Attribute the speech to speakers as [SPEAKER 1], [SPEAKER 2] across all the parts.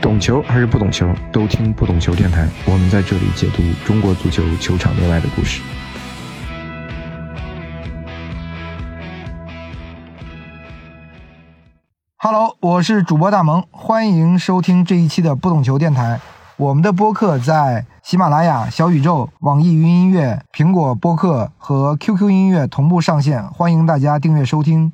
[SPEAKER 1] 懂球还是不懂球，都听不懂球电台。我们在这里解读中国足球球场内外的故事。
[SPEAKER 2] Hello，我是主播大萌，欢迎收听这一期的不懂球电台。我们的播客在喜马拉雅、小宇宙、网易云音乐、苹果播客和 QQ 音乐同步上线，欢迎大家订阅收听。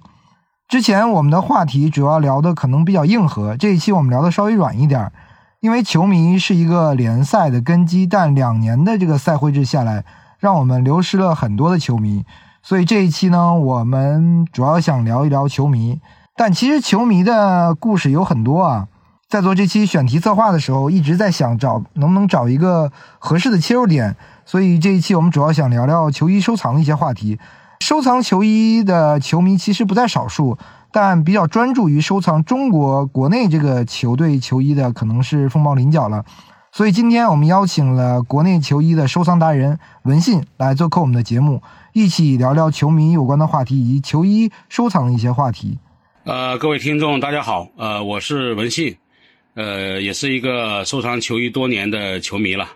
[SPEAKER 2] 之前我们的话题主要聊的可能比较硬核，这一期我们聊的稍微软一点，因为球迷是一个联赛的根基，但两年的这个赛会制下来，让我们流失了很多的球迷，所以这一期呢，我们主要想聊一聊球迷。但其实球迷的故事有很多啊，在做这期选题策划的时候，一直在想找能不能找一个合适的切入点，所以这一期我们主要想聊聊球衣收藏的一些话题。收藏球衣的球迷其实不在少数，但比较专注于收藏中国国内这个球队球衣的可能是凤毛麟角了。所以今天我们邀请了国内球衣的收藏达人文信来做客我们的节目，一起聊聊球迷有关的话题以及球衣收藏的一些话题。
[SPEAKER 3] 呃，各位听众，大家好，呃，我是文信，呃，也是一个收藏球衣多年的球迷了。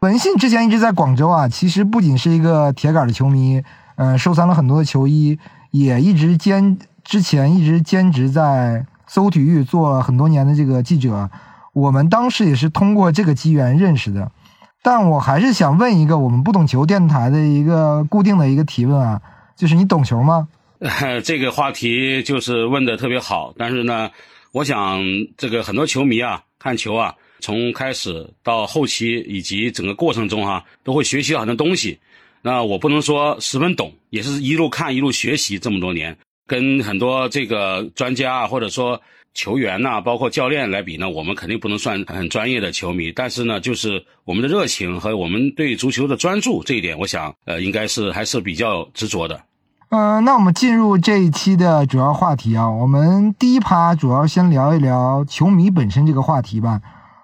[SPEAKER 2] 文信之前一直在广州啊，其实不仅是一个铁杆的球迷。嗯，收藏了很多的球衣，也一直兼之前一直兼职在搜体育做了很多年的这个记者。我们当时也是通过这个机缘认识的。但我还是想问一个我们不懂球电台的一个固定的一个提问啊，就是你懂球吗？
[SPEAKER 3] 这个话题就是问的特别好，但是呢，我想这个很多球迷啊，看球啊，从开始到后期以及整个过程中哈，都会学习很多东西。那我不能说十分懂，也是一路看一路学习这么多年，跟很多这个专家啊，或者说球员呐，包括教练来比呢，我们肯定不能算很专业的球迷。但是呢，就是我们的热情和我们对足球的专注这一点，我想呃，应该是还是比较执着的。
[SPEAKER 2] 嗯，那我们进入这一期的主要话题啊，我们第一趴主要先聊一聊球迷本身这个话题吧。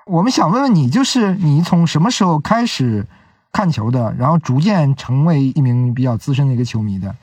[SPEAKER 2] 我们想问问你，就是你从什么时候开始？看球的，然后逐渐成为一名比较资深的一个球迷的。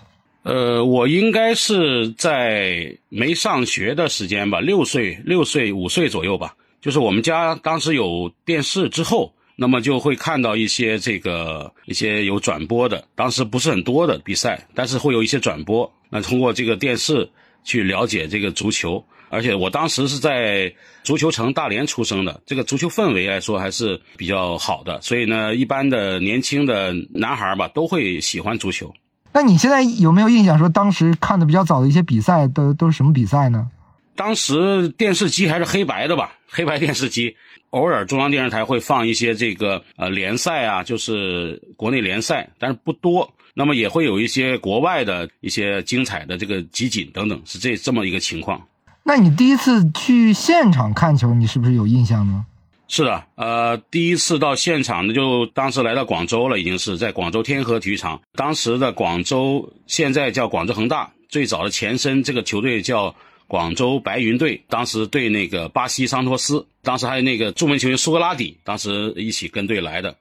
[SPEAKER 3] 呃，我应该是在没上学的时间吧，六岁、六岁、五岁左右吧。就是我们家当时有电视之后，那么就会看到一些这个一些有转播的，当时不是很多的比赛，但是会有一些转播。那通过这个电视去了解这个足球。而且我当时是在足球城大连出生的，这个足球氛围来说还是比较好的，所以呢，一般的年轻的男孩吧都会喜欢足球。
[SPEAKER 2] 那你现在有没有印象说当时看的比较早的一些比赛都都是什么比赛呢？
[SPEAKER 3] 当时电视机还是黑白的吧，黑白电视机，偶尔中央电视台会放一些这个呃联赛啊，就是国内联赛，但是不多。那么也会有一些国外的一些精彩的这个集锦等等，是这这么一个情况。
[SPEAKER 2] 那你第一次去现场看球，你是不是有印象呢？
[SPEAKER 3] 是的，呃，第一次到现场呢，就当时来到广州了，已经是在广州天河体育场。当时的广州现在叫广州恒大，最早的前身这个球队叫广州白云队。当时对那个巴西桑托斯，当时还有那个著名球员苏格拉底，当时一起跟队来的。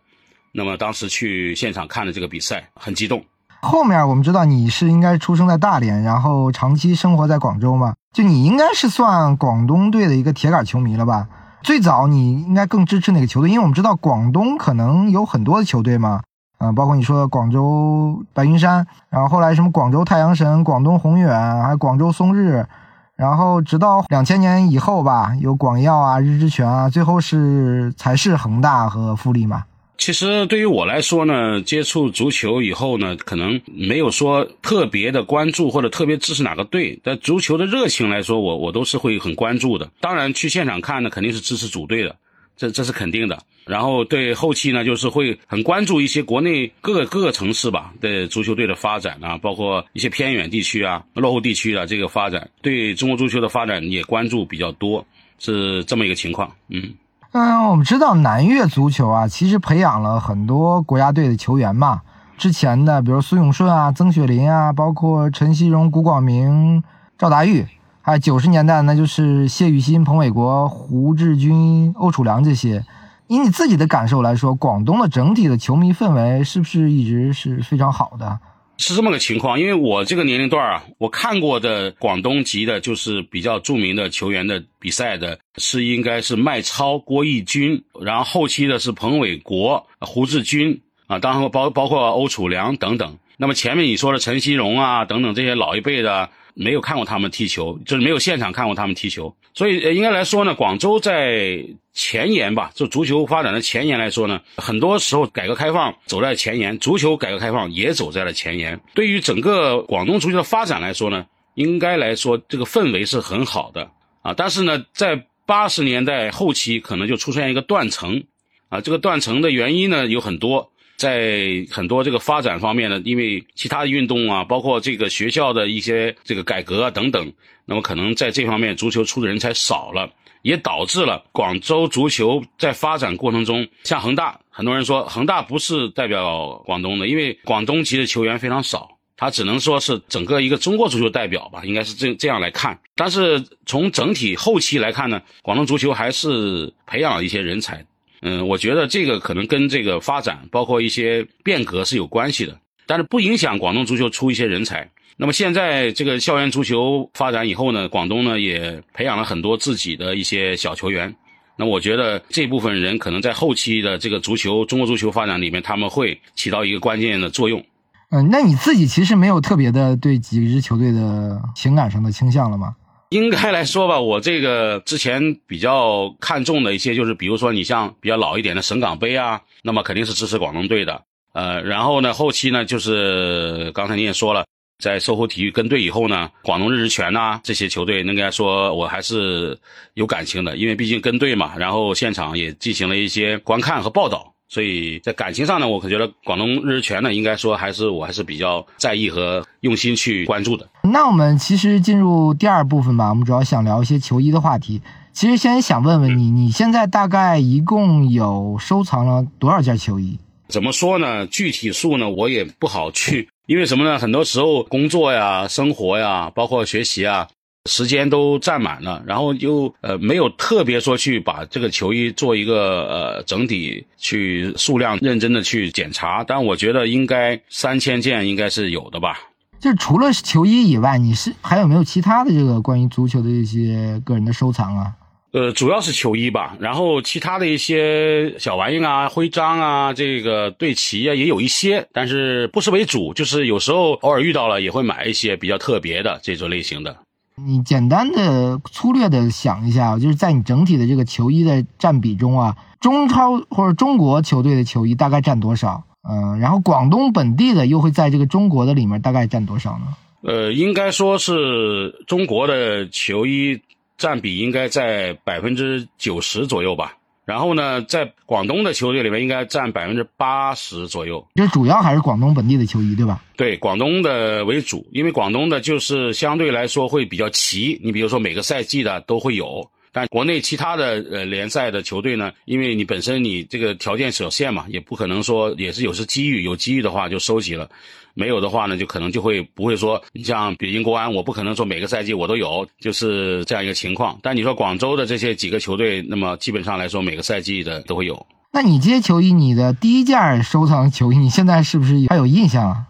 [SPEAKER 3] 那么当时去现场看的这个比赛，很激动。
[SPEAKER 2] 后面我们知道你是应该出生在大连，然后长期生活在广州嘛？就你应该是算广东队的一个铁杆球迷了吧？最早你应该更支持哪个球队？因为我们知道广东可能有很多的球队嘛，啊，包括你说的广州白云山，然后后来什么广州太阳神、广东宏远，还有广州松日，然后直到两千年以后吧，有广药啊、日之泉啊，最后是才是恒大和富力嘛。
[SPEAKER 3] 其实对于我来说呢，接触足球以后呢，可能没有说特别的关注或者特别支持哪个队。但足球的热情来说，我我都是会很关注的。当然去现场看呢，肯定是支持主队的，这这是肯定的。然后对后期呢，就是会很关注一些国内各个各个城市吧的足球队的发展啊，包括一些偏远地区啊、落后地区的这个发展，对中国足球的发展也关注比较多，是这么一个情况。嗯。
[SPEAKER 2] 嗯，我们知道南越足球啊，其实培养了很多国家队的球员嘛。之前的，比如苏永顺啊、曾雪林啊，包括陈锡荣、古广明、赵达玉，还有九十年代那就是谢雨欣、彭伟国、胡志军、欧楚良这些。以你自己的感受来说，广东的整体的球迷氛围是不是一直是非常好的？
[SPEAKER 3] 是这么个情况，因为我这个年龄段啊，我看过的广东籍的，就是比较著名的球员的比赛的，是应该是麦超、郭义军，然后后期的是彭伟国、胡志军啊，当然包包括欧楚良等等。那么前面你说的陈锡荣啊等等这些老一辈的。没有看过他们踢球，就是没有现场看过他们踢球，所以应该来说呢，广州在前沿吧，就足球发展的前沿来说呢，很多时候改革开放走在前沿，足球改革开放也走在了前沿。对于整个广东足球的发展来说呢，应该来说这个氛围是很好的啊。但是呢，在八十年代后期可能就出现一个断层啊，这个断层的原因呢有很多。在很多这个发展方面呢，因为其他的运动啊，包括这个学校的一些这个改革啊等等，那么可能在这方面足球出的人才少了，也导致了广州足球在发展过程中，像恒大，很多人说恒大不是代表广东的，因为广东籍的球员非常少，他只能说是整个一个中国足球代表吧，应该是这这样来看。但是从整体后期来看呢，广东足球还是培养了一些人才。嗯，我觉得这个可能跟这个发展，包括一些变革是有关系的，但是不影响广东足球出一些人才。那么现在这个校园足球发展以后呢，广东呢也培养了很多自己的一些小球员。那我觉得这部分人可能在后期的这个足球中国足球发展里面，他们会起到一个关键的作用。
[SPEAKER 2] 嗯，那你自己其实没有特别的对几支球队的情感上的倾向了吗？
[SPEAKER 3] 应该来说吧，我这个之前比较看重的一些，就是比如说你像比较老一点的省港杯啊，那么肯定是支持广东队的。呃，然后呢，后期呢，就是刚才你也说了，在售后体育跟队以后呢，广东日日全呐这些球队，应该说我还是有感情的，因为毕竟跟队嘛，然后现场也进行了一些观看和报道。所以在感情上呢，我可觉得广东日全呢，应该说还是我还是比较在意和用心去关注的。
[SPEAKER 2] 那我们其实进入第二部分吧，我们主要想聊一些球衣的话题。其实先想问问你，你现在大概一共有收藏了多少件球衣？
[SPEAKER 3] 怎么说呢？具体数呢，我也不好去，因为什么呢？很多时候工作呀、生活呀，包括学习啊。时间都占满了，然后又呃没有特别说去把这个球衣做一个呃整体去数量认真的去检查，但我觉得应该三千件应该是有的吧。
[SPEAKER 2] 就除了球衣以外，你是还有没有其他的这个关于足球的一些个人的收藏啊？
[SPEAKER 3] 呃，主要是球衣吧，然后其他的一些小玩意啊、徽章啊、这个队旗啊也有一些，但是不是为主，就是有时候偶尔遇到了也会买一些比较特别的这种类型的。
[SPEAKER 2] 你简单的、粗略的想一下，就是在你整体的这个球衣的占比中啊，中超或者中国球队的球衣大概占多少？嗯，然后广东本地的又会在这个中国的里面大概占多少呢？
[SPEAKER 3] 呃，应该说是中国的球衣占比应该在百分之九十左右吧。然后呢，在广东的球队里面应该占百分之八十左右，
[SPEAKER 2] 就主要还是广东本地的球衣，对吧？
[SPEAKER 3] 对，广东的为主，因为广东的就是相对来说会比较齐。你比如说每个赛季的都会有，但国内其他的呃联赛的球队呢，因为你本身你这个条件有限嘛，也不可能说也是有时机遇，有机遇的话就收集了。没有的话呢，就可能就会不会说，你像北京国安，我不可能说每个赛季我都有，就是这样一个情况。但你说广州的这些几个球队，那么基本上来说每个赛季的都会有。
[SPEAKER 2] 那你这些球衣，你的第一件收藏球衣，你现在是不是还有印象啊？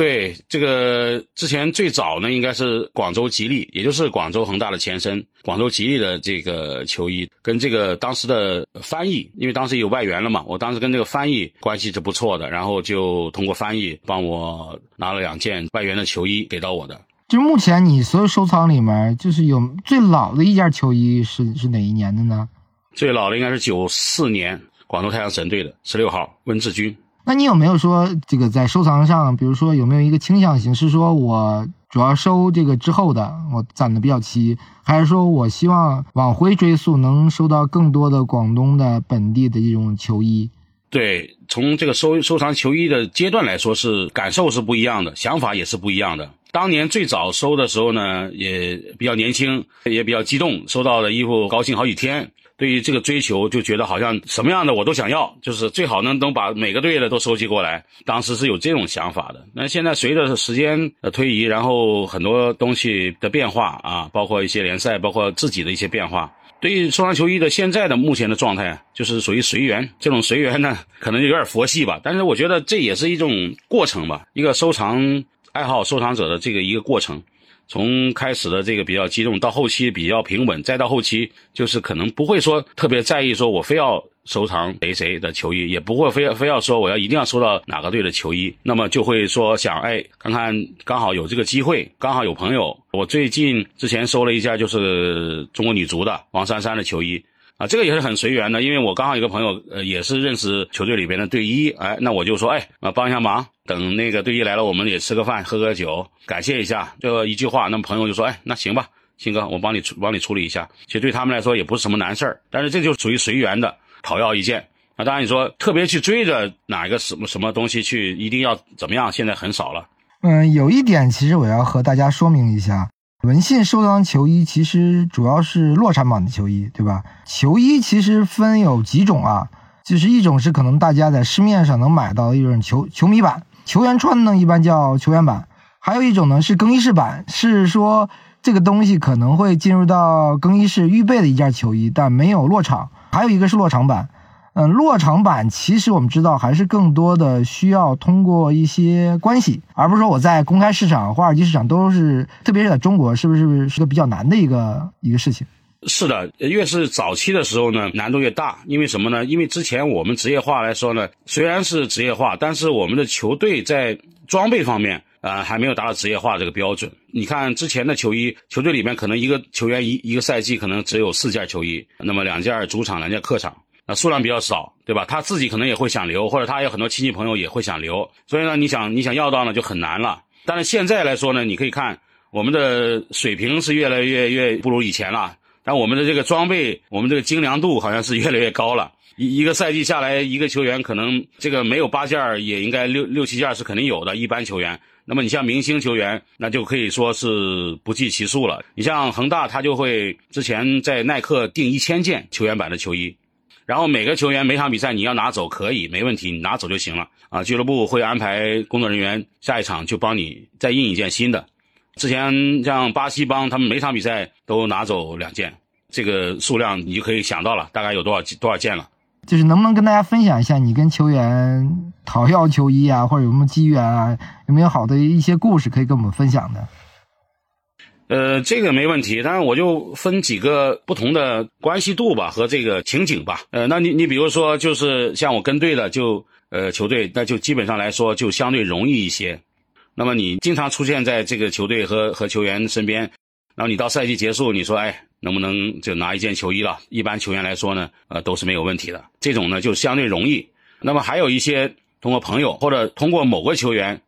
[SPEAKER 3] 对这个之前最早呢，应该是广州吉利，也就是广州恒大的前身，广州吉利的这个球衣，跟这个当时的翻译，因为当时有外援了嘛，我当时跟这个翻译关系是不错的，然后就通过翻译帮我拿了两件外援的球衣给到我的。
[SPEAKER 2] 就目前你所有收藏里面，就是有最老的一件球衣是是哪一年的呢？
[SPEAKER 3] 最老的应该是九四年广州太阳神队的十六号温志军。
[SPEAKER 2] 那你有没有说这个在收藏上，比如说有没有一个倾向性，是说我主要收这个之后的，我攒的比较齐，还是说我希望往回追溯，能收到更多的广东的本地的这种球衣？
[SPEAKER 3] 对，从这个收收藏球衣的阶段来说，是感受是不一样的，想法也是不一样的。当年最早收的时候呢，也比较年轻，也比较激动，收到的衣服高兴好几天。对于这个追求，就觉得好像什么样的我都想要，就是最好能能把每个队的都收集过来。当时是有这种想法的。那现在随着时间的推移，然后很多东西的变化啊，包括一些联赛，包括自己的一些变化，对于收藏球衣的现在的目前的状态，就是属于随缘。这种随缘呢，可能就有点佛系吧，但是我觉得这也是一种过程吧，一个收藏爱好收藏者的这个一个过程。从开始的这个比较激动，到后期比较平稳，再到后期就是可能不会说特别在意，说我非要收藏谁谁的球衣，也不会非要非要说我要一定要收到哪个队的球衣，那么就会说想哎，看看刚好有这个机会，刚好有朋友，我最近之前收了一件就是中国女足的王珊珊的球衣。啊，这个也是很随缘的，因为我刚好有个朋友，呃，也是认识球队里边的队医，哎，那我就说，哎，啊，帮一下忙，等那个队医来了，我们也吃个饭，喝个酒，感谢一下，这一句话，那么朋友就说，哎，那行吧，鑫哥，我帮你帮你处理一下，其实对他们来说也不是什么难事儿，但是这就属于随缘的，讨要一件。啊，当然你说特别去追着哪一个什么什么东西去，一定要怎么样，现在很少了。
[SPEAKER 2] 嗯，有一点其实我要和大家说明一下。文信收藏球衣其实主要是落产版的球衣，对吧？球衣其实分有几种啊，就是一种是可能大家在市面上能买到的一种球球迷版，球员穿呢一般叫球员版；还有一种呢是更衣室版，是说这个东西可能会进入到更衣室预备的一件球衣，但没有落场；还有一个是落场版。嗯，落场版其实我们知道还是更多的需要通过一些关系，而不是说我在公开市场、华尔街市场都是，特别是在中国，是不是是个比较难的一个一个事情？
[SPEAKER 3] 是的，越是早期的时候呢，难度越大。因为什么呢？因为之前我们职业化来说呢，虽然是职业化，但是我们的球队在装备方面啊还没有达到职业化这个标准。你看之前的球衣，球队里面可能一个球员一一个赛季可能只有四件球衣，那么两件主场，两件客场。啊，数量比较少，对吧？他自己可能也会想留，或者他有很多亲戚朋友也会想留，所以呢，你想你想要到呢就很难了。但是现在来说呢，你可以看我们的水平是越来越越不如以前了，但我们的这个装备，我们这个精良度好像是越来越高了。一一个赛季下来，一个球员可能这个没有八件儿也应该六六七件是肯定有的，一般球员。那么你像明星球员，那就可以说是不计其数了。你像恒大，他就会之前在耐克订一千件球员版的球衣。然后每个球员每场比赛你要拿走可以没问题，你拿走就行了啊。俱乐部会安排工作人员下一场就帮你再印一件新的。之前像巴西帮他们每场比赛都拿走两件，这个数量你就可以想到了，大概有多少多少件了。
[SPEAKER 2] 就是能不能跟大家分享一下你跟球员讨要球衣啊，或者有什么机缘啊，有没有好的一些故事可以跟我们分享的？
[SPEAKER 3] 呃，这个没问题，但是我就分几个不同的关系度吧和这个情景吧。呃，那你你比如说，就是像我跟队的，就呃球队，那就基本上来说就相对容易一些。那么你经常出现在这个球队和和球员身边，然后你到赛季结束，你说哎能不能就拿一件球衣了？一般球员来说呢，呃都是没有问题的。这种呢就相对容易。那么还有一些通过朋友或者通过某个球员。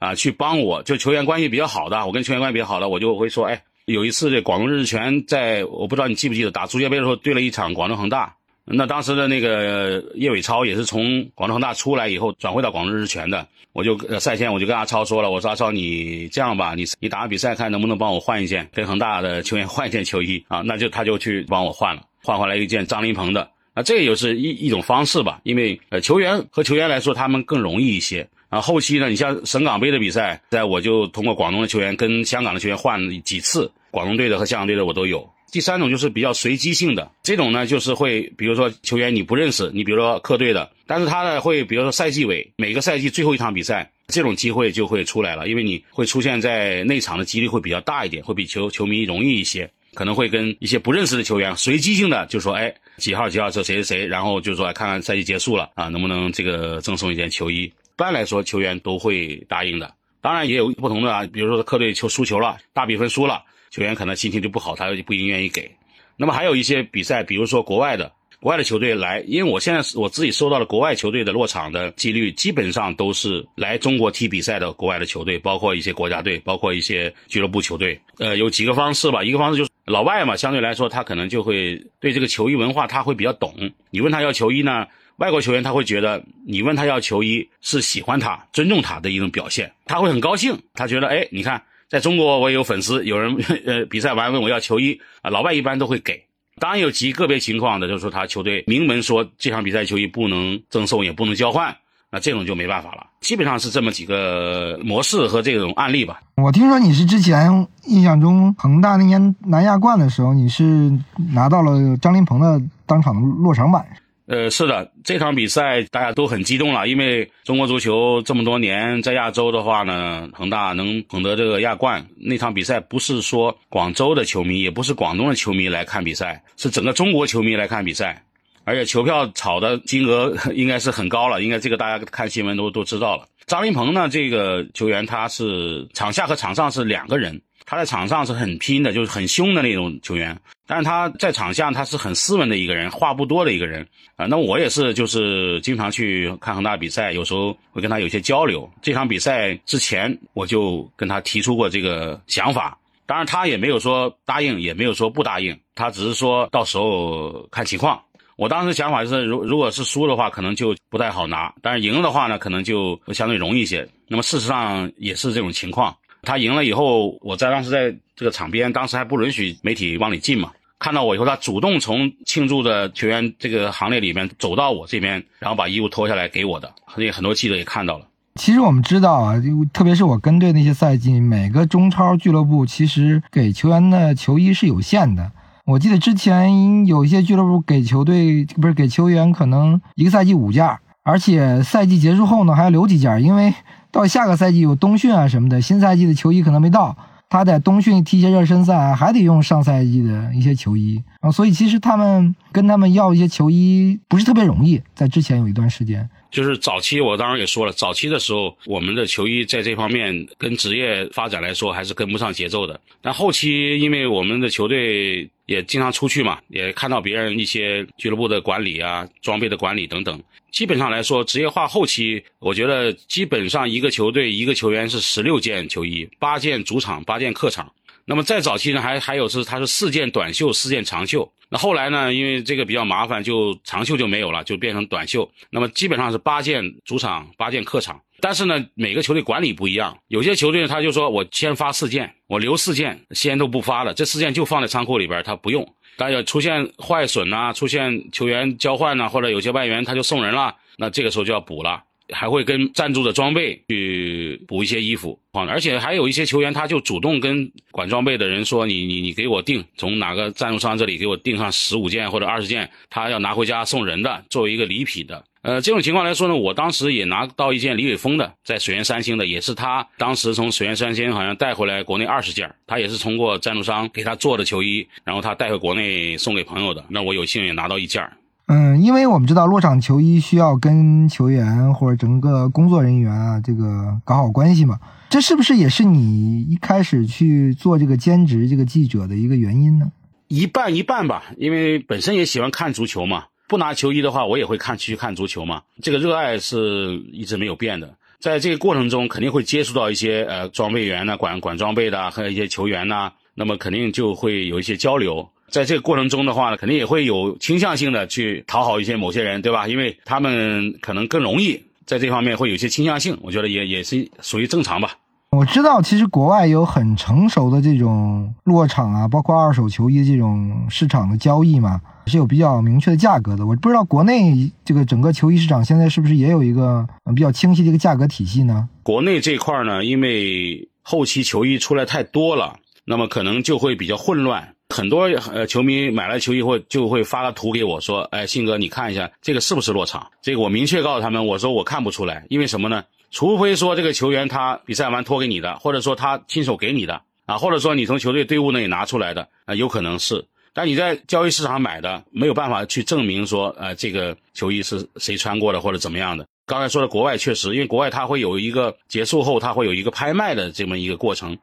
[SPEAKER 3] 啊，去帮我就球员关系比较好的，我跟球员关系比较好的，我就会说，哎，有一次这广东日泉在，我不知道你记不记得打足协杯的时候对了一场广州恒大，那当时的那个叶伟超也是从广州恒大出来以后转会到广州日全的，我就赛前我就跟阿超说了，我说阿超你这样吧，你你打完比赛看能不能帮我换一件跟恒大的球员换一件球衣啊，那就他就去帮我换了，换回来一件张琳芃的，啊，这也是一一种方式吧，因为呃球员和球员来说他们更容易一些。啊，后期呢，你像省港杯的比赛，在我就通过广东的球员跟香港的球员换几次，广东队的和香港队的我都有。第三种就是比较随机性的，这种呢就是会，比如说球员你不认识，你比如说客队的，但是他呢会，比如说赛季尾每个赛季最后一场比赛，这种机会就会出来了，因为你会出现在内场的几率会比较大一点，会比球球迷容易一些，可能会跟一些不认识的球员随机性的就说，哎，几号几号是谁谁谁，然后就说看看赛季结束了啊，能不能这个赠送一件球衣。一般来说，球员都会答应的。当然也有不同的啊，比如说客队球输球了，大比分输了，球员可能心情就不好，他就不一定愿意给。那么还有一些比赛，比如说国外的，国外的球队来，因为我现在我自己收到了国外球队的落场的几率，基本上都是来中国踢比赛的国外的球队，包括一些国家队，包括一些俱乐部球队。呃，有几个方式吧，一个方式就是老外嘛，相对来说他可能就会对这个球衣文化他会比较懂。你问他要球衣呢？外国球员他会觉得你问他要球衣是喜欢他、尊重他的一种表现，他会很高兴。他觉得，哎，你看，在中国我也有粉丝，有人 呃比赛完问我要球衣啊，老外一般都会给。当然有极个别情况的，就是说他球队明门说这场比赛球衣不能赠送，也不能交换那这种就没办法了。基本上是这么几个模式和这种案例吧。
[SPEAKER 2] 我听说你是之前印象中恒大那年拿亚冠的时候，你是拿到了张琳芃的当场的落场板。
[SPEAKER 3] 呃，是的，这场比赛大家都很激动了，因为中国足球这么多年在亚洲的话呢，恒大能捧得这个亚冠，那场比赛不是说广州的球迷，也不是广东的球迷来看比赛，是整个中国球迷来看比赛，而且球票炒的金额 应该是很高了，应该这个大家看新闻都都知道了。张琳芃呢，这个球员他是场下和场上是两个人。他在场上是很拼的，就是很凶的那种球员，但是他在场下他是很斯文的一个人，话不多的一个人啊。那我也是，就是经常去看恒大比赛，有时候会跟他有些交流。这场比赛之前，我就跟他提出过这个想法，当然他也没有说答应，也没有说不答应，他只是说到时候看情况。我当时想法就是，如如果是输的话，可能就不太好拿；但是赢的话呢，可能就相对容易一些。那么事实上也是这种情况。他赢了以后，我在当时在这个场边，当时还不允许媒体往里进嘛。看到我以后，他主动从庆祝的球员这个行列里面走到我这边，然后把衣服脱下来给我的。所以很多记者也看到了。
[SPEAKER 2] 其实我们知道啊，就特别是我跟队那些赛季，每个中超俱乐部其实给球员的球衣是有限的。我记得之前有一些俱乐部给球队不是给球员可能一个赛季五件，而且赛季结束后呢还要留几件，因为。到下个赛季有冬训啊什么的，新赛季的球衣可能没到，他在冬训踢一些热身赛，还得用上赛季的一些球衣啊，所以其实他们跟他们要一些球衣不是特别容易，在之前有一段时间。
[SPEAKER 3] 就是早期，我当然也说了，早期的时候，我们的球衣在这方面跟职业发展来说还是跟不上节奏的。但后期，因为我们的球队也经常出去嘛，也看到别人一些俱乐部的管理啊、装备的管理等等，基本上来说，职业化后期，我觉得基本上一个球队一个球员是十六件球衣，八件主场，八件客场。那么在早期呢，还还有是它是四件短袖，四件长袖。那后来呢，因为这个比较麻烦，就长袖就没有了，就变成短袖。那么基本上是八件主场，八件客场。但是呢，每个球队管理不一样，有些球队，他就说我先发四件，我留四件，先都不发了，这四件就放在仓库里边，他不用。但要出现坏损呐，出现球员交换呐，或者有些外援他就送人了，那这个时候就要补了。还会跟赞助的装备去补一些衣服啊，而且还有一些球员，他就主动跟管装备的人说：“你你你给我订，从哪个赞助商这里给我订上十五件或者二十件，他要拿回家送人的，作为一个礼品的。”呃，这种情况来说呢，我当时也拿到一件李伟峰的，在水源三星的，也是他当时从水源三星好像带回来国内二十件，他也是通过赞助商给他做的球衣，然后他带回国内送给朋友的。那我有幸也拿到一件。
[SPEAKER 2] 嗯，因为我们知道落场球衣需要跟球员或者整个工作人员啊，这个搞好关系嘛，这是不是也是你一开始去做这个兼职这个记者的一个原因呢？
[SPEAKER 3] 一半一半吧，因为本身也喜欢看足球嘛，不拿球衣的话，我也会看去看足球嘛，这个热爱是一直没有变的。在这个过程中，肯定会接触到一些呃装备员呢，管管装备的，还有一些球员呐，那么肯定就会有一些交流。在这个过程中的话呢，肯定也会有倾向性的去讨好一些某些人，对吧？因为他们可能更容易在这方面会有一些倾向性，我觉得也也是属于正常吧。
[SPEAKER 2] 我知道，其实国外有很成熟的这种落场啊，包括二手球衣这种市场的交易嘛，是有比较明确的价格的。我不知道国内这个整个球衣市场现在是不是也有一个比较清晰的一个价格体系呢？
[SPEAKER 3] 国内这块呢，因为后期球衣出来太多了，那么可能就会比较混乱。很多呃球迷买了球衣后就会发个图给我，说：“哎，信哥，你看一下这个是不是落场？”这个我明确告诉他们，我说我看不出来，因为什么呢？除非说这个球员他比赛完托给你的，或者说他亲手给你的啊，或者说你从球队队伍那里拿出来的啊，有可能是。但你在交易市场买的，没有办法去证明说，呃，这个球衣是谁穿过的或者怎么样的。刚才说的国外确实，因为国外它会有一个结束后，它会有一个拍卖的这么一个过程，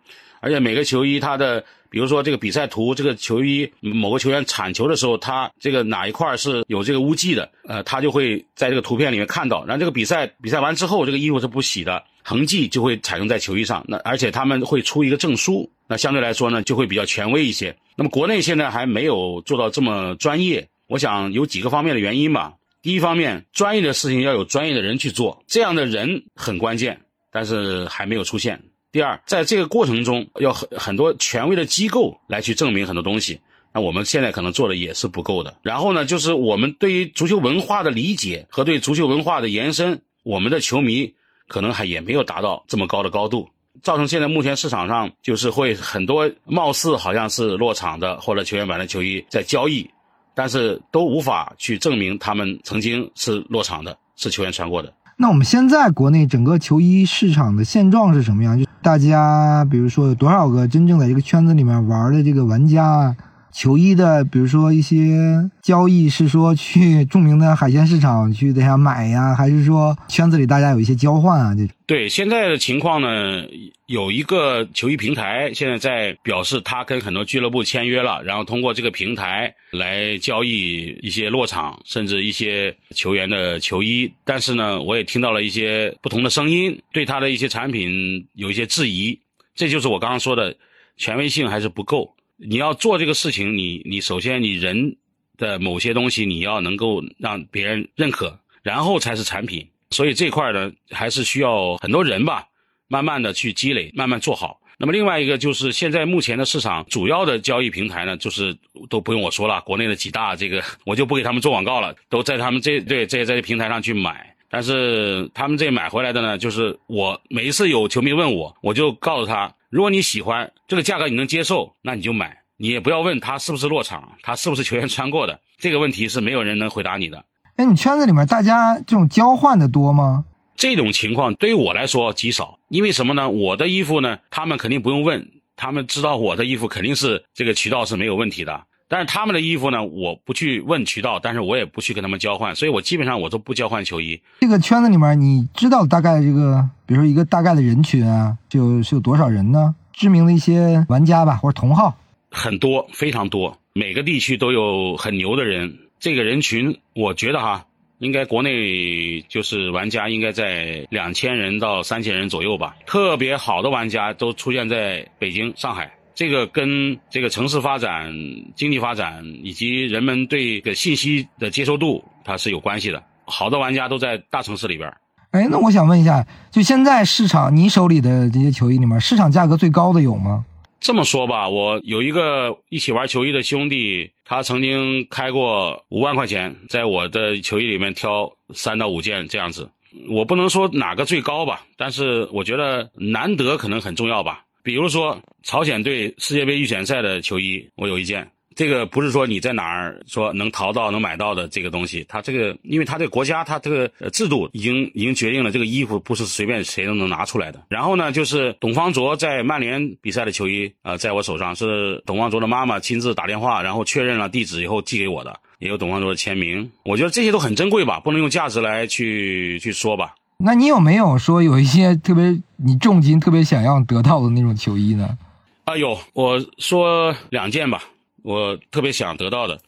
[SPEAKER 3] 而且每个球衣它的。比如说这个比赛图，这个球衣某个球员铲球的时候，他这个哪一块是有这个污迹的，呃，他就会在这个图片里面看到。然后这个比赛比赛完之后，这个衣服是不洗的，痕迹就会产生在球衣上。那而且他们会出一个证书，那相对来说呢，就会比较权威一些。那么国内现在还没有做到这么专业，我想有几个方面的原因吧。第一方面，专业的事情要有专业的人去做，这样的人很关键，但是还没有出现。第二，在这个过程中，要很很多权威的机构来去证明很多东西，那我们现在可能做的也是不够的。然后呢，就是我们对于足球文化的理解和对足球文化的延伸，我们的球迷可能还也没有达到这么高的高度，造成现在目前市场上就是会很多貌似好像是落场的或者球员版的球衣在交易，但是都无法去证明他们曾经是落场的，是球员穿过的。
[SPEAKER 2] 那我们现在国内整个球衣市场的现状是什么样？就大家比如说有多少个真正在这个圈子里面玩的这个玩家啊？球衣的，比如说一些交易是说去著名的海鲜市场去等下买呀，还是说圈子里大家有一些交换啊？这种
[SPEAKER 3] 对现在的情况呢，有一个球衣平台现在在表示他跟很多俱乐部签约了，然后通过这个平台来交易一些落场甚至一些球员的球衣。但是呢，我也听到了一些不同的声音，对他的一些产品有一些质疑。这就是我刚刚说的，权威性还是不够。你要做这个事情，你你首先你人的某些东西你要能够让别人认可，然后才是产品。所以这块呢，还是需要很多人吧，慢慢的去积累，慢慢做好。那么另外一个就是现在目前的市场主要的交易平台呢，就是都不用我说了，国内的几大这个我就不给他们做广告了，都在他们这对这在这平台上去买。但是他们这买回来的呢，就是我每一次有球迷问我，我就告诉他。如果你喜欢这个价格，你能接受，那你就买。你也不要问他是不是落场，他是不是球员穿过的，这个问题是没有人能回答你的。
[SPEAKER 2] 哎，你圈子里面大家这种交换的多吗？
[SPEAKER 3] 这种情况对于我来说极少，因为什么呢？我的衣服呢，他们肯定不用问，他们知道我的衣服肯定是这个渠道是没有问题的。但是他们的衣服呢，我不去问渠道，但是我也不去跟他们交换，所以我基本上我都不交换球衣。
[SPEAKER 2] 这个圈子里面，你知道大概这个，比如说一个大概的人群啊，就是有多少人呢？知名的一些玩家吧，或者同号，
[SPEAKER 3] 很多，非常多，每个地区都有很牛的人。这个人群，我觉得哈，应该国内就是玩家应该在两千人到三千人左右吧。特别好的玩家都出现在北京、上海。这个跟这个城市发展、经济发展以及人们对个信息的接受度，它是有关系的。好的玩家都在大城市里边。
[SPEAKER 2] 哎，那我想问一下，就现在市场你手里的这些球衣里面，市场价格最高的有吗？
[SPEAKER 3] 这么说吧，我有一个一起玩球衣的兄弟，他曾经开过五万块钱，在我的球衣里面挑三到五件这样子。我不能说哪个最高吧，但是我觉得难得可能很重要吧。比如说朝鲜队世界杯预选赛的球衣，我有一件。这个不是说你在哪儿说能淘到能买到的这个东西，它这个，因为它这个国家它这个制度已经已经决定了，这个衣服不是随便谁都能拿出来的。然后呢，就是董方卓在曼联比赛的球衣啊，在我手上是董方卓的妈妈亲自打电话，然后确认了地址以后寄给我的，也有董方卓的签名。我觉得这些都很珍贵吧，不能用价值来去去说吧。
[SPEAKER 2] 那你有没有说有一些特别你重金特别想要得到的那种球衣呢？
[SPEAKER 3] 啊，有，我说两件吧，我特别想得到的，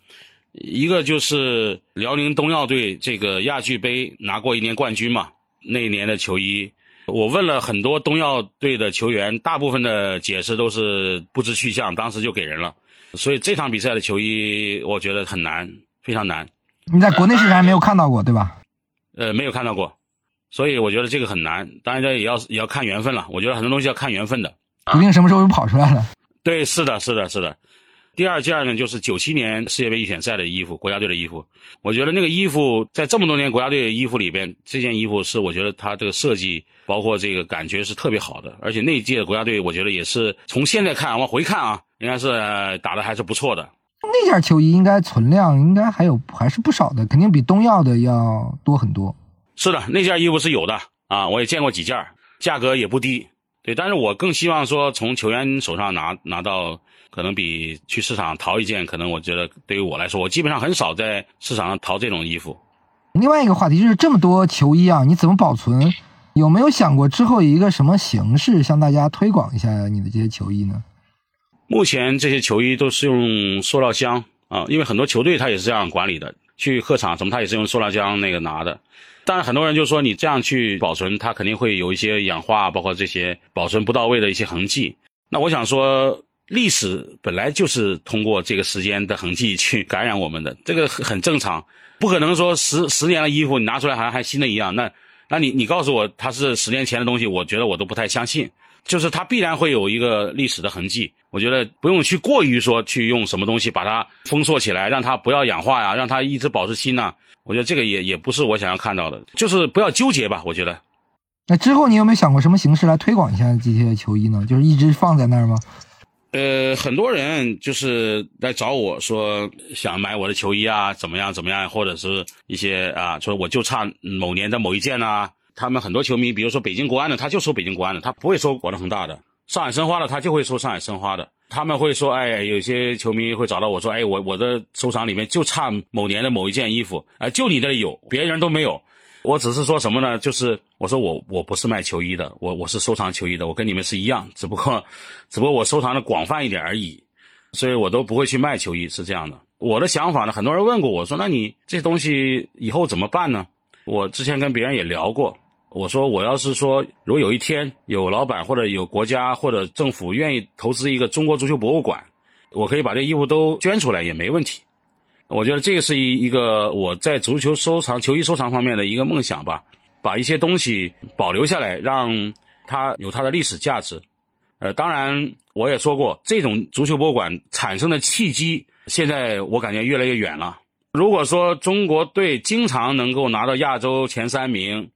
[SPEAKER 3] 一个就是辽宁东药队这个亚俱杯拿过一年冠军嘛，那一年的球衣，我问了很多东药队的球员，大部分的解释都是不知去向，当时就给人了，所以这场比赛的球衣我觉得很难，非常难。
[SPEAKER 2] 你在国内市场还没有看到过，对吧？
[SPEAKER 3] 呃，没有看到过。所以我觉得这个很难，当然这也要也要看缘分了。我觉得很多东西要看缘分的，
[SPEAKER 2] 不定什么时候又跑出来了。
[SPEAKER 3] 对，是的，是的，是的。第二件呢，就是九七年世界杯预选赛的衣服，国家队的衣服。我觉得那个衣服在这么多年国家队的衣服里边，这件衣服是我觉得它这个设计，包括这个感觉是特别好的。而且那届国家队，我觉得也是从现在看往回看啊，应该是打的还是不错的。
[SPEAKER 2] 那件球衣应该存量应该还有还是不少的，肯定比东药的要多很多。
[SPEAKER 3] 是的，那件衣服是有的啊，我也见过几件，价格也不低。对，但是我更希望说从球员手上拿拿到，可能比去市场淘一件，可能我觉得对于我来说，我基本上很少在市场上淘这种衣服。
[SPEAKER 2] 另外一个话题就是这么多球衣啊，你怎么保存？有没有想过之后以一个什么形式向大家推广一下你的这些球衣呢？
[SPEAKER 3] 目前这些球衣都是用塑料箱啊，因为很多球队它也是这样管理的。去客场什么，它也是用塑料箱那个拿的，但是很多人就说你这样去保存，它肯定会有一些氧化，包括这些保存不到位的一些痕迹。那我想说，历史本来就是通过这个时间的痕迹去感染我们的，这个很正常，不可能说十十年的衣服你拿出来好像还新的一样。那那你你告诉我它是十年前的东西，我觉得我都不太相信。就是它必然会有一个历史的痕迹。我觉得不用去过于说去用什么东西把它封锁起来，让它不要氧化呀，让它一直保持新呐。我觉得这个也也不是我想要看到的，就是不要纠结吧。我觉得。
[SPEAKER 2] 那之后你有没有想过什么形式来推广一下这些球衣呢？就是一直放在那儿吗？
[SPEAKER 3] 呃，很多人就是来找我说想买我的球衣啊，怎么样怎么样，或者是一些啊，说我就差某年的某一件呐。他们很多球迷，比如说北京国安的，他就说北京国安的，他不会说广州恒大的；上海申花的，他就会说上海申花的。他们会说，哎，有些球迷会找到我说，哎，我我的收藏里面就差某年的某一件衣服，哎，就你那里有，别人都没有。我只是说什么呢？就是我说我我不是卖球衣的，我我是收藏球衣的，我跟你们是一样，只不过，只不过我收藏的广泛一点而已，所以我都不会去卖球衣，是这样的。我的想法呢，很多人问过我说，那你这东西以后怎么办呢？我之前跟别人也聊过，我说我要是说，如果有一天有老板或者有国家或者政府愿意投资一个中国足球博物馆，我可以把这衣服都捐出来也没问题。我觉得这个是一一个我在足球收藏、球衣收藏方面的一个梦想吧，把一些东西保留下来，让它有它的历史价值。呃，当然我也说过，这种足球博物馆产生的契机，现在我感觉越来越远了。如果说中国队经常能够拿到亚洲前三名，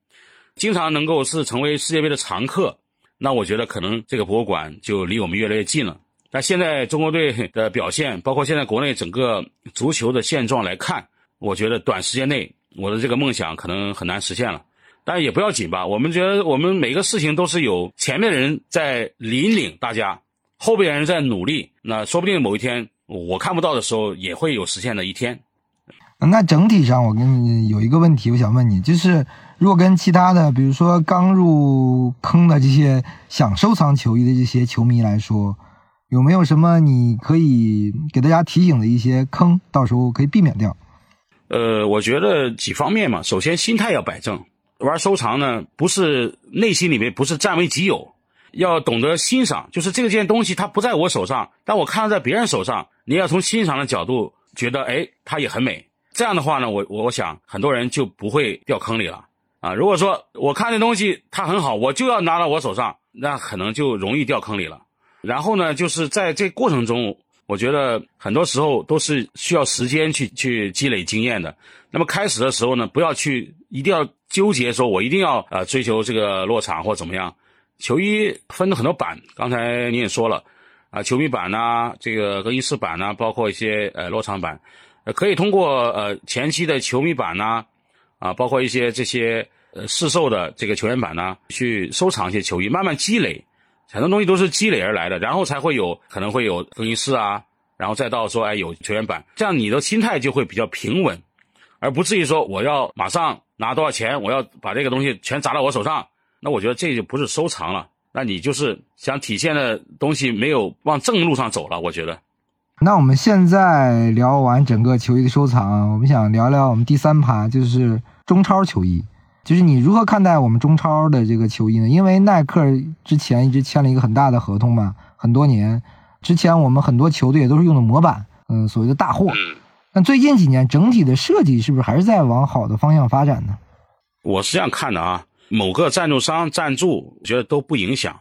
[SPEAKER 3] 经常能够是成为世界杯的常客，那我觉得可能这个博物馆就离我们越来越近了。但现在中国队的表现，包括现在国内整个足球的现状来看，我觉得短时间内我的这个梦想可能很难实现了。但也不要紧吧，我们觉得我们每个事情都是有前面的人在引领大家，后边的人在努力，那说不定某一天我看不到的时候，也会有实现的一天。
[SPEAKER 2] 那整体上，我跟你有一个问题，我想问你，就是如果跟其他的，比如说刚入坑的这些想收藏球衣的这些球迷来说。有没有什么你可以给大家提醒的一些坑，到时候可以避免掉？
[SPEAKER 3] 呃，我觉得几方面嘛。首先，心态要摆正。玩收藏呢，不是内心里面不是占为己有，要懂得欣赏。就是这件东西它不在我手上，但我看到在别人手上，你要从欣赏的角度觉得，哎，它也很美。这样的话呢，我我想很多人就不会掉坑里了啊。如果说我看这东西它很好，我就要拿到我手上，那可能就容易掉坑里了。然后呢，就是在这过程中，我觉得很多时候都是需要时间去去积累经验的。那么开始的时候呢，不要去一定要纠结说，我一定要呃追求这个落场或怎么样。球衣分了很多版，刚才你也说了，啊，球迷版呐，这个更衣室版呐，包括一些呃落场版，呃，可以通过呃前期的球迷版呐，啊包括一些这些呃市售的这个球员版呐，去收藏一些球衣，慢慢积累。很多东西都是积累而来的，然后才会有可能会有更衣室啊，然后再到说哎有球员版，这样你的心态就会比较平稳，而不至于说我要马上拿多少钱，我要把这个东西全砸到我手上，那我觉得这就不是收藏了，那你就是想体现的东西没有往正路上走了，我觉得。
[SPEAKER 2] 那我们现在聊完整个球衣的收藏，我们想聊聊我们第三趴，就是中超球衣。就是你如何看待我们中超的这个球衣呢？因为耐克之前一直签了一个很大的合同嘛，很多年。之前我们很多球队也都是用的模板，嗯，所谓的大货。但最近几年整体的设计是不是还是在往好的方向发展呢？
[SPEAKER 3] 我是这样看的啊，某个赞助商赞助，我觉得都不影响。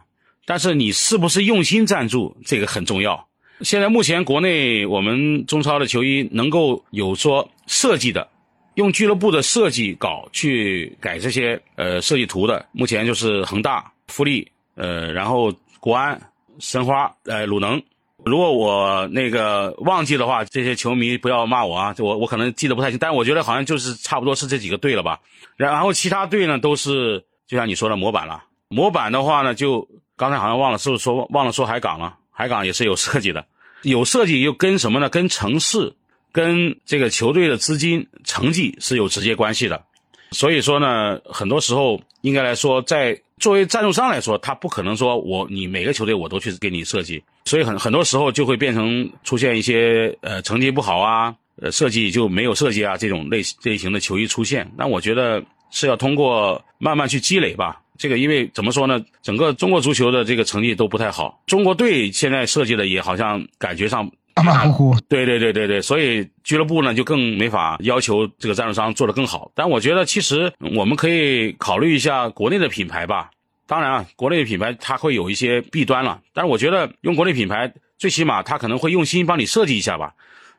[SPEAKER 3] 但是你是不是用心赞助，这个很重要。现在目前国内我们中超的球衣能够有说设计的。用俱乐部的设计稿去改这些呃设计图的，目前就是恒大、富力，呃，然后国安、申花，呃，鲁能。如果我那个忘记的话，这些球迷不要骂我啊，我我可能记得不太清，但是我觉得好像就是差不多是这几个队了吧。然后其他队呢都是就像你说的模板了。模板的话呢，就刚才好像忘了是不是说忘了说海港了？海港也是有设计的，有设计又跟什么呢？跟城市。跟这个球队的资金成绩是有直接关系的，所以说呢，很多时候应该来说，在作为赞助商来说，他不可能说我你每个球队我都去给你设计，所以很很多时候就会变成出现一些呃成绩不好啊，呃设计就没有设计啊这种类类型的球衣出现。那我觉得是要通过慢慢去积累吧。这个因为怎么说呢，整个中国足球的这个成绩都不太好，中国队现在设计的也好像感觉上。
[SPEAKER 2] 马马虎虎，
[SPEAKER 3] 对对对对对，所以俱乐部呢就更没法要求这个赞助商做得更好。但我觉得其实我们可以考虑一下国内的品牌吧，当然啊，国内的品牌它会有一些弊端了，但是我觉得用国内品牌，最起码它可能会用心帮你设计一下吧。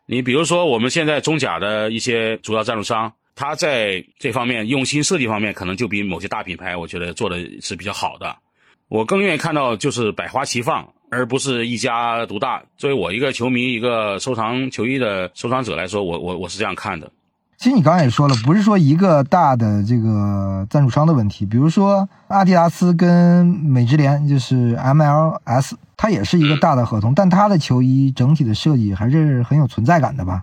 [SPEAKER 3] 你比如说我们现在中甲的一些主要赞助商，他在这方面用心设计方面，可能就比某些大品牌，我觉得做的是比较好的。我更愿意看到就是百花齐放，而不是一家独大。作为我一个球迷、一个收藏球衣的收藏者来说，我我我是这样看的。
[SPEAKER 2] 其实你刚才也说了，不是说一个大的这个赞助商的问题，比如说阿迪达斯跟美职联，就是 MLS，它也是一个大的合同，但它的球衣整体的设计还是很有存在感的吧？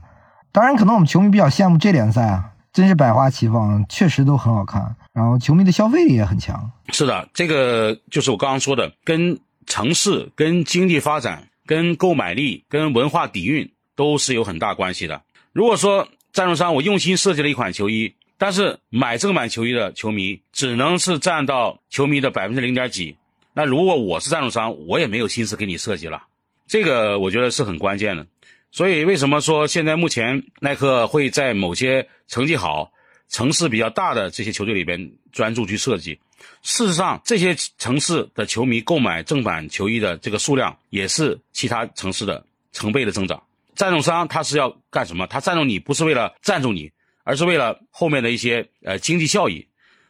[SPEAKER 2] 当然，可能我们球迷比较羡慕这联赛啊，真是百花齐放，确实都很好看。然后球迷的消费力也很强。
[SPEAKER 3] 是的，这个就是我刚刚说的，跟城市、跟经济发展、跟购买力、跟文化底蕴都是有很大关系的。如果说赞助商我用心设计了一款球衣，但是买正版球衣的球迷只能是占到球迷的百分之零点几，那如果我是赞助商，我也没有心思给你设计了。这个我觉得是很关键的。所以为什么说现在目前耐克会在某些成绩好？城市比较大的这些球队里边专注去设计，事实上这些城市的球迷购买正版球衣的这个数量也是其他城市的成倍的增长。赞助商他是要干什么？他赞助你不是为了赞助你，而是为了后面的一些呃经济效益。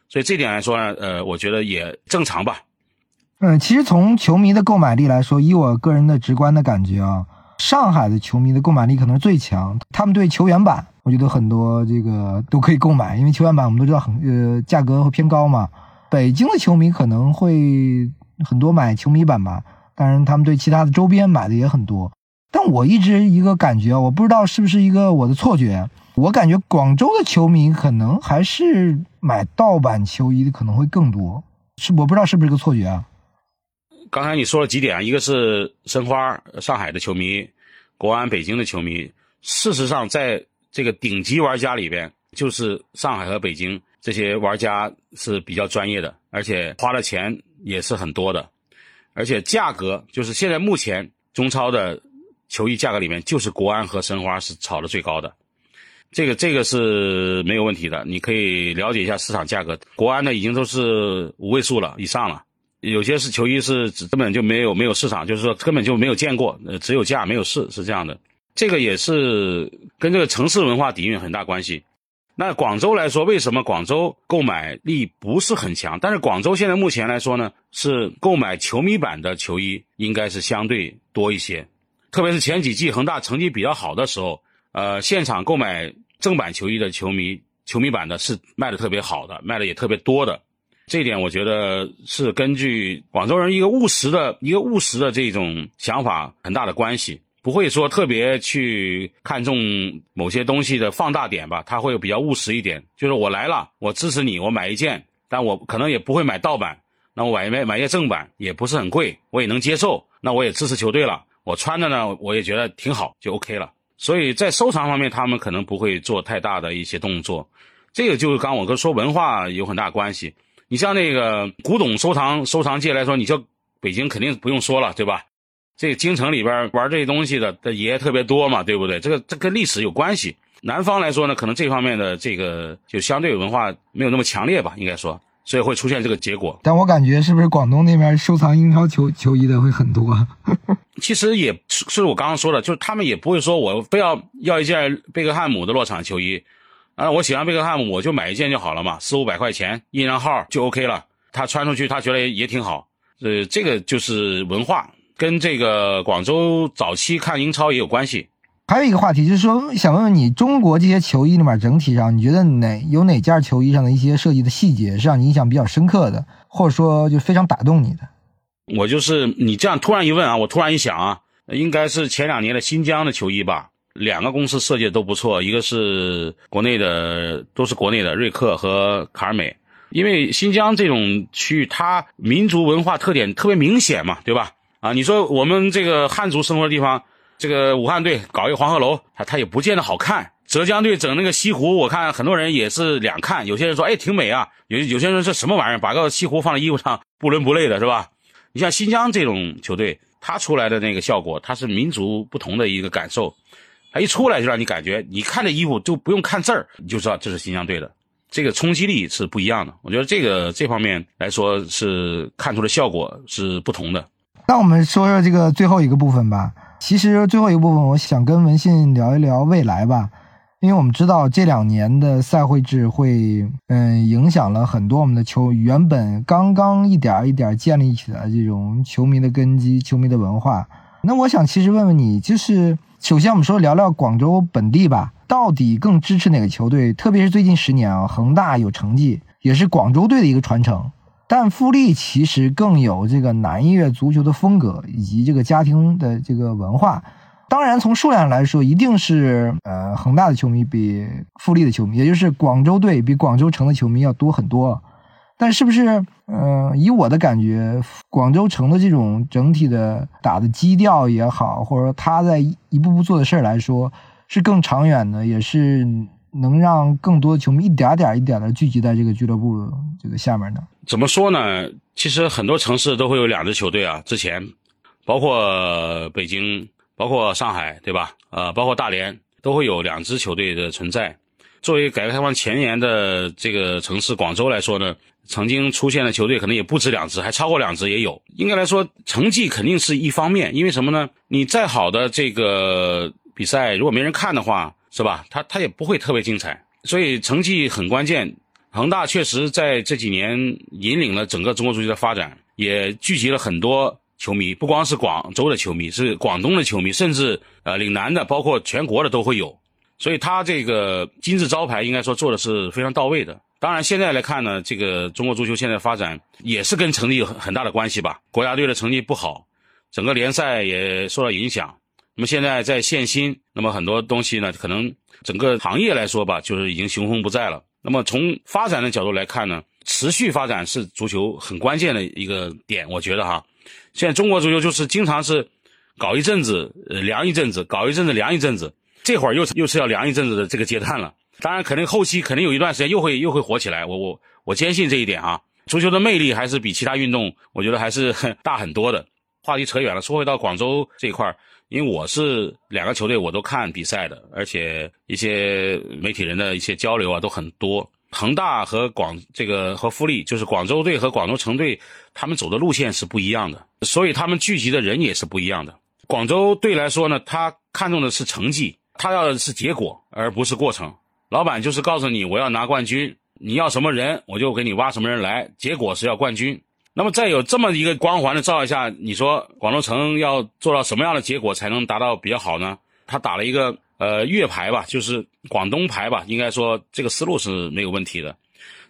[SPEAKER 3] 所以这点来说呢，呃，我觉得也正常吧。
[SPEAKER 2] 嗯，其实从球迷的购买力来说，以我个人的直观的感觉啊，上海的球迷的购买力可能最强，他们对球员版。我觉得很多这个都可以购买，因为球员版我们都知道很呃价格会偏高嘛。北京的球迷可能会很多买球迷版吧，当然他们对其他的周边买的也很多。但我一直一个感觉，我不知道是不是一个我的错觉，我感觉广州的球迷可能还是买盗版球衣的可能会更多，是我不知道是不是个错觉啊。
[SPEAKER 3] 刚才你说了几点啊，一个是申花、上海的球迷，国安、北京的球迷，事实上在。这个顶级玩家里边，就是上海和北京这些玩家是比较专业的，而且花的钱也是很多的，而且价格就是现在目前中超的球衣价格里面，就是国安和申花是炒的最高的，这个这个是没有问题的，你可以了解一下市场价格，国安的已经都是五位数了以上了，有些是球衣是根本就没有没有市场，就是说根本就没有见过，呃，只有价没有市，是这样的。这个也是跟这个城市文化底蕴很大关系。那广州来说，为什么广州购买力不是很强？但是广州现在目前来说呢，是购买球迷版的球衣应该是相对多一些。特别是前几季恒大成绩比较好的时候，呃，现场购买正版球衣的球迷，球迷版的是卖的特别好的，卖的也特别多的。这一点我觉得是根据广州人一个务实的一个务实的这种想法很大的关系。不会说特别去看重某些东西的放大点吧，他会比较务实一点。就是我来了，我支持你，我买一件，但我可能也不会买盗版，那我买买买一件正版也不是很贵，我也能接受。那我也支持球队了，我穿的呢，我也觉得挺好，就 OK 了。所以在收藏方面，他们可能不会做太大的一些动作。这个就是刚我跟说文化有很大关系。你像那个古董收藏收藏界来说，你像北京肯定不用说了，对吧？这个京城里边玩这些东西的的爷特别多嘛，对不对？这个这跟历史有关系。南方来说呢，可能这方面的这个就相对文化没有那么强烈吧，应该说，所以会出现这个结果。
[SPEAKER 2] 但我感觉是不是广东那边收藏英超球球衣的会很多？
[SPEAKER 3] 其实也是我刚刚说的，就是他们也不会说我非要要一件贝克汉姆的落场球衣，啊，我喜欢贝克汉姆，我就买一件就好了嘛，四五百块钱印上号就 OK 了。他穿出去他觉得也挺好，呃，这个就是文化。跟这个广州早期看英超也有关系。
[SPEAKER 2] 还有一个话题就是说，想问问你，中国这些球衣里面整体上，你觉得哪有哪件球衣上的一些设计的细节是让你印象比较深刻的，或者说就非常打动你的？
[SPEAKER 3] 我就是你这样突然一问啊，我突然一想啊，应该是前两年的新疆的球衣吧。两个公司设计的都不错，一个是国内的，都是国内的瑞克和卡尔美。因为新疆这种区域，它民族文化特点特别明显嘛，对吧？啊，你说我们这个汉族生活的地方，这个武汉队搞一个黄鹤楼，它它也不见得好看。浙江队整那个西湖，我看很多人也是两看。有些人说，哎，挺美啊。有有些人说什么玩意儿，把个西湖放在衣服上，不伦不类的是吧？你像新疆这种球队，他出来的那个效果，他是民族不同的一个感受。他一出来就让你感觉，你看这衣服就不用看字儿，你就知道这是新疆队的。这个冲击力是不一样的。我觉得这个这方面来说是看出的效果是不同的。
[SPEAKER 2] 那我们说说这个最后一个部分吧。其实最后一个部分，我想跟文信聊一聊未来吧，因为我们知道这两年的赛会制会，嗯，影响了很多我们的球原本刚刚一点一点建立起来的这种球迷的根基、球迷的文化。那我想其实问问你，就是首先我们说聊聊广州本地吧，到底更支持哪个球队？特别是最近十年啊，恒大有成绩，也是广州队的一个传承。但富力其实更有这个南越足球的风格以及这个家庭的这个文化。当然，从数量来说，一定是呃恒大的球迷比富力的球迷，也就是广州队比广州城的球迷要多很多。但是不是？嗯，以我的感觉，广州城的这种整体的打的基调也好，或者说他在一步步做的事儿来说，是更长远的，也是。能让更多的球迷一点点、一点的聚集在这个俱乐部这个下面呢？
[SPEAKER 3] 怎么说呢？其实很多城市都会有两支球队啊。之前，包括北京、包括上海，对吧？呃，包括大连，都会有两支球队的存在。作为改革开放前沿的这个城市广州来说呢，曾经出现的球队可能也不止两支，还超过两支也有。应该来说，成绩肯定是一方面，因为什么呢？你再好的这个比赛，如果没人看的话。是吧？他他也不会特别精彩，所以成绩很关键。恒大确实在这几年引领了整个中国足球的发展，也聚集了很多球迷，不光是广州的球迷，是广东的球迷，甚至呃岭南的，包括全国的都会有。所以他这个金字招牌应该说做的是非常到位的。当然现在来看呢，这个中国足球现在发展也是跟成绩有很很大的关系吧。国家队的成绩不好，整个联赛也受到影响。那么现在在限薪，那么很多东西呢，可能整个行业来说吧，就是已经雄风不再了。那么从发展的角度来看呢，持续发展是足球很关键的一个点。我觉得哈，现在中国足球就是经常是搞一阵子，呃，凉一阵子，搞一阵子，凉一阵子，这会儿又又是要凉一阵子的这个阶段了。当然，肯定后期肯定有一段时间又会又会火起来。我我我坚信这一点啊，足球的魅力还是比其他运动，我觉得还是 大很多的。话题扯远了，说回到广州这一块儿。因为我是两个球队我都看比赛的，而且一些媒体人的一些交流啊都很多。恒大和广这个和富力，就是广州队和广州城队，他们走的路线是不一样的，所以他们聚集的人也是不一样的。广州队来说呢，他看重的是成绩，他要的是结果，而不是过程。老板就是告诉你，我要拿冠军，你要什么人，我就给你挖什么人来，结果是要冠军。那么，在有这么一个光环的照耀下，你说广州城要做到什么样的结果才能达到比较好呢？他打了一个呃粤牌吧，就是广东牌吧，应该说这个思路是没有问题的。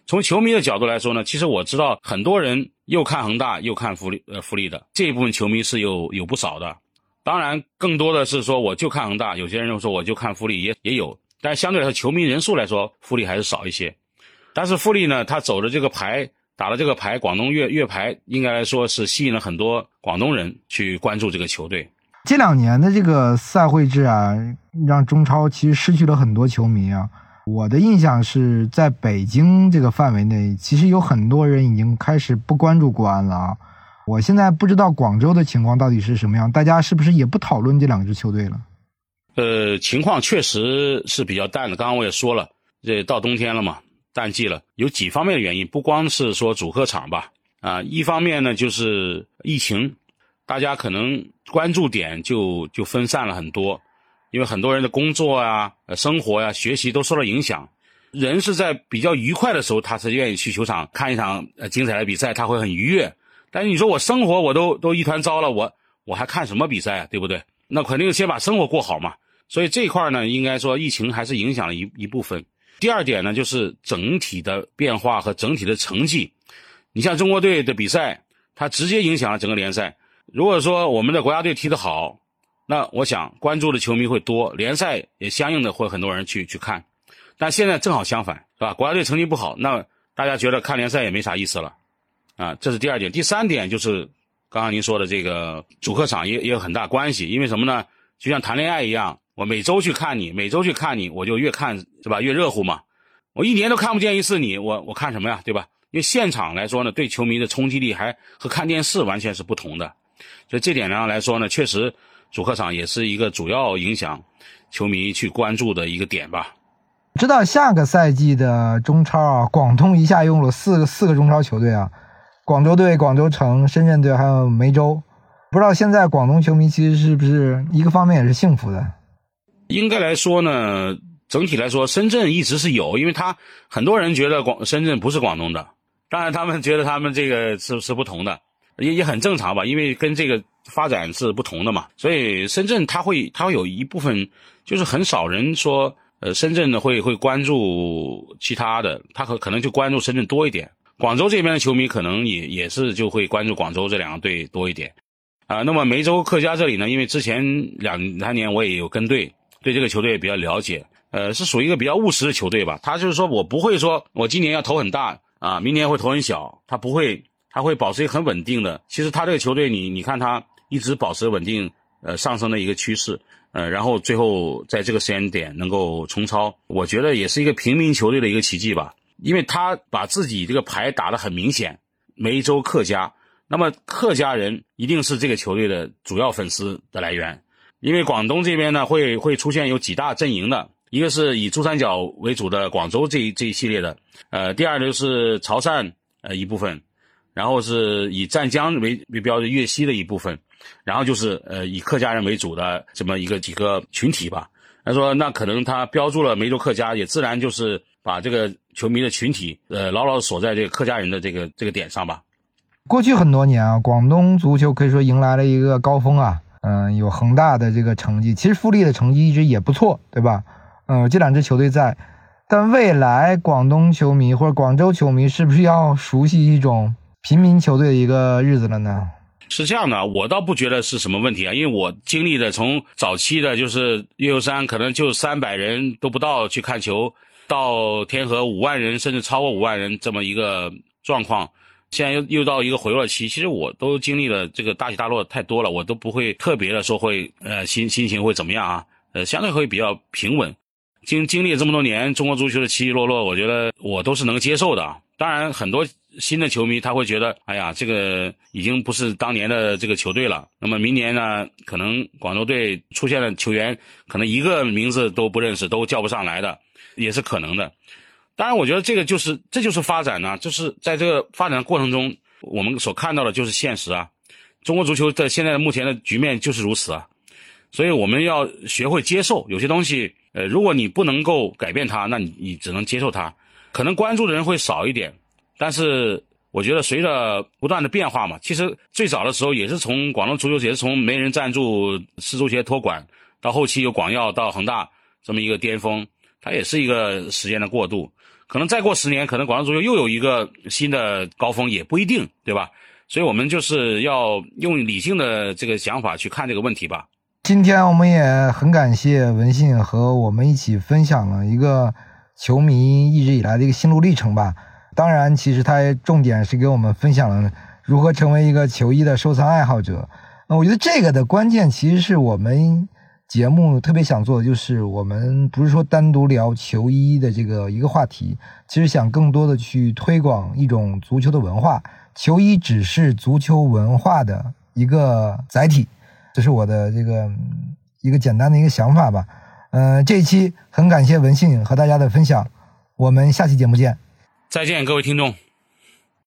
[SPEAKER 3] 从球迷的角度来说呢，其实我知道很多人又看恒大又看富力呃富力的这一部分球迷是有有不少的。当然，更多的是说我就看恒大，有些人又说我就看富力也也有，但相对来说球迷人数来说，富力还是少一些。但是富力呢，他走的这个牌。打了这个牌，广东粤粤牌，应该来说是吸引了很多广东人去关注这个球队。
[SPEAKER 2] 这两年的这个赛会制啊，让中超其实失去了很多球迷啊。我的印象是在北京这个范围内，其实有很多人已经开始不关注国安了啊。我现在不知道广州的情况到底是什么样，大家是不是也不讨论这两支球队了？
[SPEAKER 3] 呃，情况确实是比较淡的。刚刚我也说了，这到冬天了嘛。淡季了，有几方面的原因，不光是说主客场吧，啊，一方面呢就是疫情，大家可能关注点就就分散了很多，因为很多人的工作啊、生活呀、学习都受到影响，人是在比较愉快的时候，他才愿意去球场看一场呃精彩的比赛，他会很愉悦。但是你说我生活我都都一团糟了，我我还看什么比赛啊？对不对？那肯定先把生活过好嘛。所以这块呢，应该说疫情还是影响了一一部分。第二点呢，就是整体的变化和整体的成绩。你像中国队的比赛，它直接影响了整个联赛。如果说我们的国家队踢得好，那我想关注的球迷会多，联赛也相应的会很多人去去看。但现在正好相反，是吧？国家队成绩不好，那大家觉得看联赛也没啥意思了，啊，这是第二点。第三点就是刚刚您说的这个主客场也也有很大关系，因为什么呢？就像谈恋爱一样。我每周去看你，每周去看你，我就越看是吧越热乎嘛。我一年都看不见一次你，我我看什么呀，对吧？因为现场来说呢，对球迷的冲击力还和看电视完全是不同的。所以这点上来说呢，确实主客场也是一个主要影响球迷去关注的一个点吧。
[SPEAKER 2] 知道下个赛季的中超啊，广东一下用了四个四个中超球队啊，广州队、广州城、深圳队还有梅州。不知道现在广东球迷其实是不是一个方面也是幸福的？
[SPEAKER 3] 应该来说呢，整体来说，深圳一直是有，因为他很多人觉得广深圳不是广东的，当然他们觉得他们这个是是不同的，也也很正常吧，因为跟这个发展是不同的嘛，所以深圳它会它会有一部分，就是很少人说，呃，深圳呢会会关注其他的，他可可能就关注深圳多一点，广州这边的球迷可能也也是就会关注广州这两个队多一点。啊，那么梅州客家这里呢，因为之前两三年我也有跟队，对这个球队也比较了解，呃，是属于一个比较务实的球队吧。他就是说我不会说我今年要投很大啊，明年会投很小，他不会，他会保持一个很稳定的。其实他这个球队，你你看他一直保持稳定，呃，上升的一个趋势，呃，然后最后在这个时间点能够冲超，我觉得也是一个平民球队的一个奇迹吧。因为他把自己这个牌打得很明显，梅州客家。那么客家人一定是这个球队的主要粉丝的来源，因为广东这边呢会会出现有几大阵营的，一个是以珠三角为主的广州这这一系列的，呃，第二就是潮汕呃一部分，然后是以湛江为为标的粤西的一部分，然后就是呃以客家人为主的这么一个几个群体吧。他说那可能他标注了梅州客家，也自然就是把这个球迷的群体呃牢牢锁在这个客家人的这个这个点上吧。
[SPEAKER 2] 过去很多年啊，广东足球可以说迎来了一个高峰啊。嗯，有恒大的这个成绩，其实富力的成绩一直也不错，对吧？嗯，这两支球队在，但未来广东球迷或者广州球迷是不是要熟悉一种平民球队的一个日子了呢？
[SPEAKER 3] 是这样的，我倒不觉得是什么问题啊，因为我经历的从早期的就是岳游山可能就三百人都不到去看球，到天河五万人甚至超过五万人这么一个状况。现在又又到一个回落期，其实我都经历了这个大起大落太多了，我都不会特别的说会呃心心情会怎么样啊，呃相对会比较平稳。经经历了这么多年中国足球的起起落落，我觉得我都是能接受的。当然，很多新的球迷他会觉得，哎呀，这个已经不是当年的这个球队了。那么明年呢，可能广州队出现的球员，可能一个名字都不认识，都叫不上来的，也是可能的。当然，我觉得这个就是这就是发展呢，就是在这个发展的过程中，我们所看到的就是现实啊。中国足球在现在目前的局面就是如此啊，所以我们要学会接受有些东西。呃，如果你不能够改变它，那你你只能接受它。可能关注的人会少一点，但是我觉得随着不断的变化嘛，其实最早的时候也是从广东足球也是从没人赞助世足协托管，到后期有广药到恒大这么一个巅峰，它也是一个时间的过渡。可能再过十年，可能广州足球又有一个新的高峰，也不一定，对吧？所以，我们就是要用理性的这个想法去看这个问题吧。
[SPEAKER 2] 今天我们也很感谢文信和我们一起分享了一个球迷一直以来的一个心路历程吧。当然，其实他重点是给我们分享了如何成为一个球衣的收藏爱好者。那我觉得这个的关键其实是我们。节目特别想做的就是，我们不是说单独聊球衣的这个一个话题，其实想更多的去推广一种足球的文化。球衣只是足球文化的一个载体，这是我的这个一个简单的一个想法吧。嗯，这一期很感谢文信和大家的分享，我们下期节目见，
[SPEAKER 3] 再见，各位听众。